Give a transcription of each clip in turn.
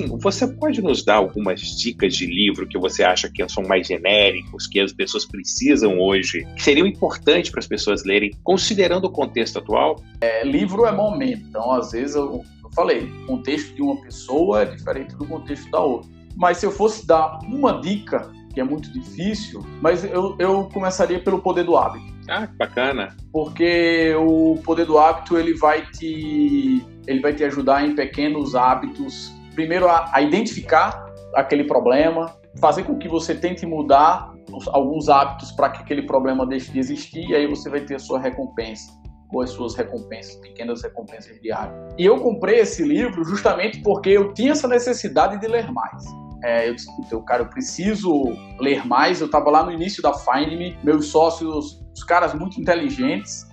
assim, você pode nos dar algumas dicas de livro que você acha que são mais genéricos, que as pessoas precisam hoje, que seriam importantes para as pessoas lerem, considerando o contexto atual? É, livro é momento, então às vezes eu, eu falei, o contexto de uma pessoa é diferente do contexto da outra. Mas se eu fosse dar uma dica, que é muito difícil, mas eu, eu começaria pelo poder do hábito. Ah, que bacana. Porque o poder do hábito ele vai te ele vai te ajudar em pequenos hábitos. Primeiro a, a identificar aquele problema, fazer com que você tente mudar alguns hábitos para que aquele problema deixe de existir e aí você vai ter a sua recompensa ou as suas recompensas, pequenas recompensas diárias. E eu comprei esse livro justamente porque eu tinha essa necessidade de ler mais. É, eu disse, então, cara, eu preciso ler mais. Eu estava lá no início da Find Me, meus sócios, os caras muito inteligentes,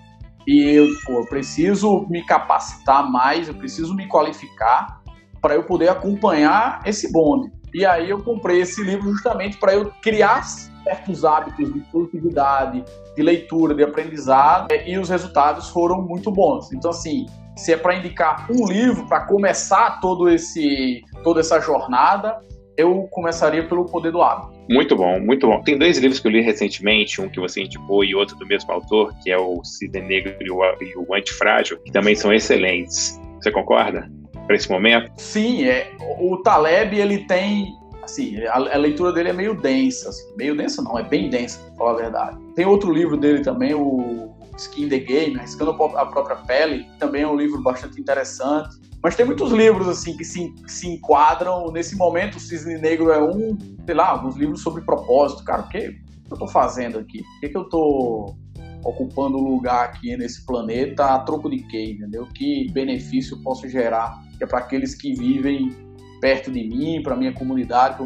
e eu, pô, eu preciso me capacitar mais, eu preciso me qualificar para eu poder acompanhar esse bonde. E aí eu comprei esse livro justamente para eu criar certos hábitos de produtividade, de leitura, de aprendizado, e os resultados foram muito bons. Então, assim, se é para indicar um livro para começar todo esse, toda essa jornada, eu começaria pelo Poder do Hábito. Muito bom, muito bom. Tem dois livros que eu li recentemente, um que você indicou e outro do mesmo autor, que é o Cisne Negro e o, e o Antifrágil, que também são excelentes. Você concorda? Para esse momento? Sim, é, o Taleb ele tem assim, a, a, leitura dele é meio densa, assim, meio densa não, é bem densa, pra falar a verdade. Tem outro livro dele também, o Skin the Game, Arriscando a Própria Pele, também é um livro bastante interessante. Mas tem muitos livros assim que se, que se enquadram nesse momento. O Cisne Negro é um, sei lá, alguns livros sobre propósito, cara. O que, eu estou fazendo aqui? O que, que eu estou ocupando lugar aqui nesse planeta a troco de quê, entendeu? Que benefício eu posso gerar? É para aqueles que vivem perto de mim, para minha comunidade,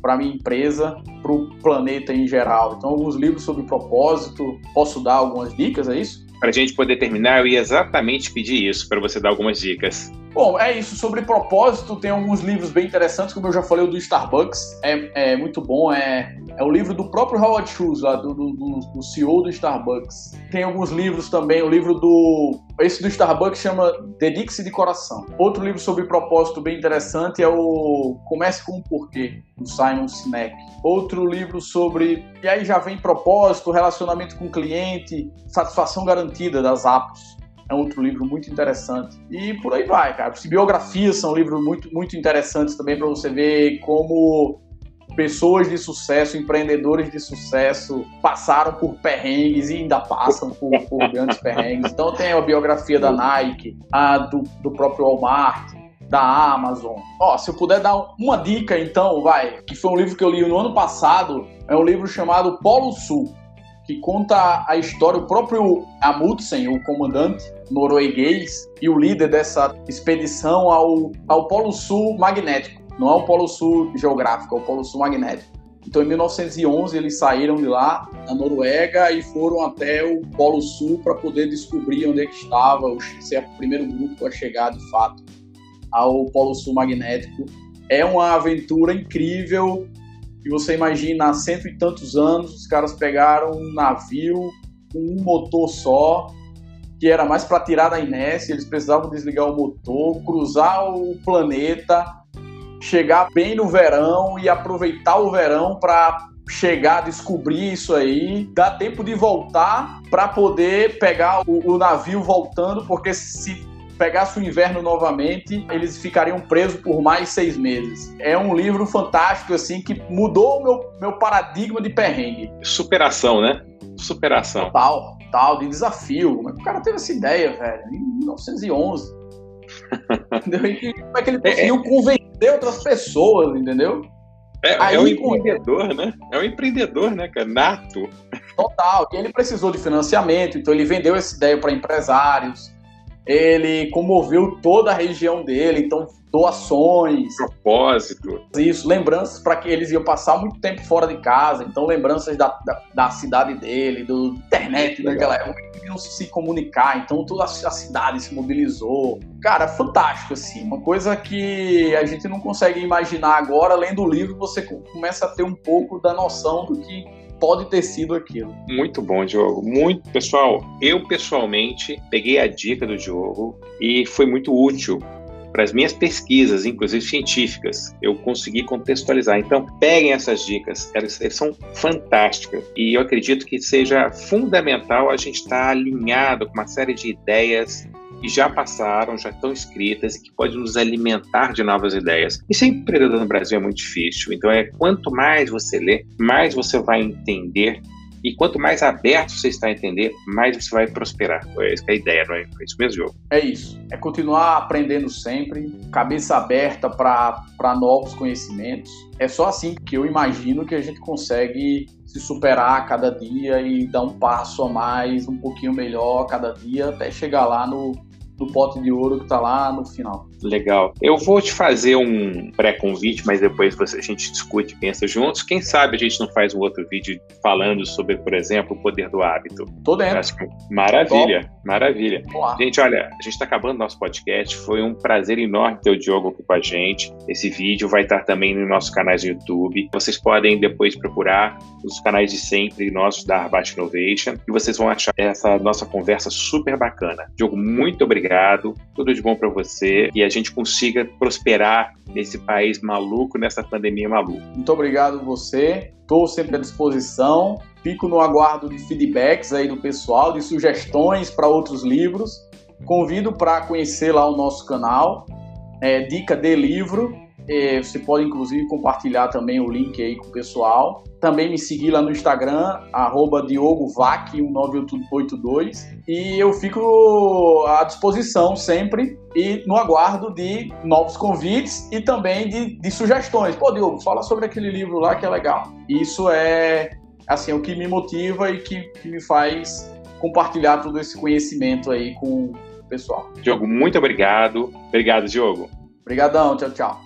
para minha empresa, para o planeta em geral. Então, alguns livros sobre propósito. Posso dar algumas dicas, é isso? Para a gente poder terminar, eu ia exatamente pedir isso, para você dar algumas dicas. Bom, é isso. Sobre propósito, tem alguns livros bem interessantes, como eu já falei, o do Starbucks. É, é muito bom. É, é o livro do próprio Howard Schultz, lá, do, do, do, CEO do Starbucks. Tem alguns livros também. O livro do. Esse do Starbucks chama Dedique-se de Coração. Outro livro sobre propósito bem interessante é o Comece com o Porquê, do Simon Sinek. Outro livro sobre. E aí já vem propósito, relacionamento com o cliente, satisfação garantida das apps é outro livro muito interessante. E por aí vai, cara. Biografias são livros muito, muito interessantes também para você ver como pessoas de sucesso, empreendedores de sucesso passaram por perrengues e ainda passam por, por grandes perrengues. Então tem a biografia da Nike, a do, do próprio Walmart, da Amazon. Ó, se eu puder dar uma dica então, vai, que foi um livro que eu li no ano passado, é um livro chamado Polo Sul que conta a história, o próprio Amundsen, o comandante norueguês e o líder dessa expedição ao, ao Polo Sul magnético. Não é o Polo Sul geográfico, é o Polo Sul magnético. Então, em 1911, eles saíram de lá, na Noruega, e foram até o Polo Sul para poder descobrir onde é que estava, ser o primeiro grupo a chegar, de fato, ao Polo Sul magnético. É uma aventura incrível, e você imagina, há cento e tantos anos, os caras pegaram um navio com um motor só, que era mais para tirar da inércia, eles precisavam desligar o motor, cruzar o planeta, chegar bem no verão e aproveitar o verão para chegar, descobrir isso aí, dá tempo de voltar para poder pegar o, o, navio voltando, porque se pegasse o inverno novamente, eles ficariam presos por mais seis meses. É um livro fantástico, assim, que mudou o meu, meu paradigma de perrengue. Superação, né? Superação. Total, tal, de desafio. Como é que o cara teve essa ideia, velho? Em 1911. entendeu? E como é que ele conseguiu é, é... convencer outras pessoas, entendeu? É, Aí, é um empreendedor, né? É um empreendedor, né, cara? Nato. Total. E ele precisou de financiamento, então ele vendeu essa ideia para empresários ele comoveu toda a região dele, então doações, propósito, isso, lembranças para que eles iam passar muito tempo fora de casa, então lembranças da, da, da cidade dele, do internet naquela época, iam se comunicar, então toda a cidade se mobilizou, cara, fantástico assim, uma coisa que a gente não consegue imaginar agora, lendo o livro você começa a ter um pouco da noção do que pode ter sido aquilo. Muito bom, Diogo. Muito, pessoal. Eu pessoalmente peguei a dica do Diogo e foi muito útil para as minhas pesquisas, inclusive científicas, eu consegui contextualizar. Então, peguem essas dicas, elas, elas são fantásticas e eu acredito que seja fundamental a gente estar alinhado com uma série de ideias que já passaram, já estão escritas e que pode nos alimentar de novas ideias. E ser empreendedor no Brasil é muito difícil. Então, é quanto mais você lê, mais você vai entender e quanto mais aberto você está a entender, mais você vai prosperar. Essa é a ideia, não é? É isso mesmo, jogo. É isso. É continuar aprendendo sempre, cabeça aberta para novos conhecimentos. É só assim que eu imagino que a gente consegue se superar a cada dia e dar um passo a mais, um pouquinho melhor a cada dia, até chegar lá no, do pote de ouro que está lá no final. Legal. Eu vou te fazer um pré-convite, mas depois você, a gente discute e pensa juntos. Quem sabe a gente não faz um outro vídeo falando sobre, por exemplo, o poder do hábito. Tô dentro. Acho que maravilha, Top. maravilha. Gente, olha, a gente está acabando nosso podcast. Foi um prazer enorme ter o Diogo aqui com a gente. Esse vídeo vai estar também no nosso canal do YouTube. Vocês podem depois procurar os canais de sempre nossos da Arbat Innovation e vocês vão achar essa nossa conversa super bacana. Diogo, muito obrigado obrigado, tudo de bom para você e a gente consiga prosperar nesse país maluco, nessa pandemia maluca. Muito obrigado você, estou sempre à disposição, fico no aguardo de feedbacks aí do pessoal, de sugestões para outros livros. Convido para conhecer lá o nosso canal, é, Dica de Livro, é, você pode inclusive compartilhar também o link aí com o pessoal. Também me seguir lá no Instagram, DiogoVac1982. E eu fico à disposição sempre e no aguardo de novos convites e também de, de sugestões. Pô, Diogo, fala sobre aquele livro lá que é legal. Isso é assim, o que me motiva e que, que me faz compartilhar todo esse conhecimento aí com o pessoal. Diogo, muito obrigado. Obrigado, Diogo. Obrigadão, tchau, tchau.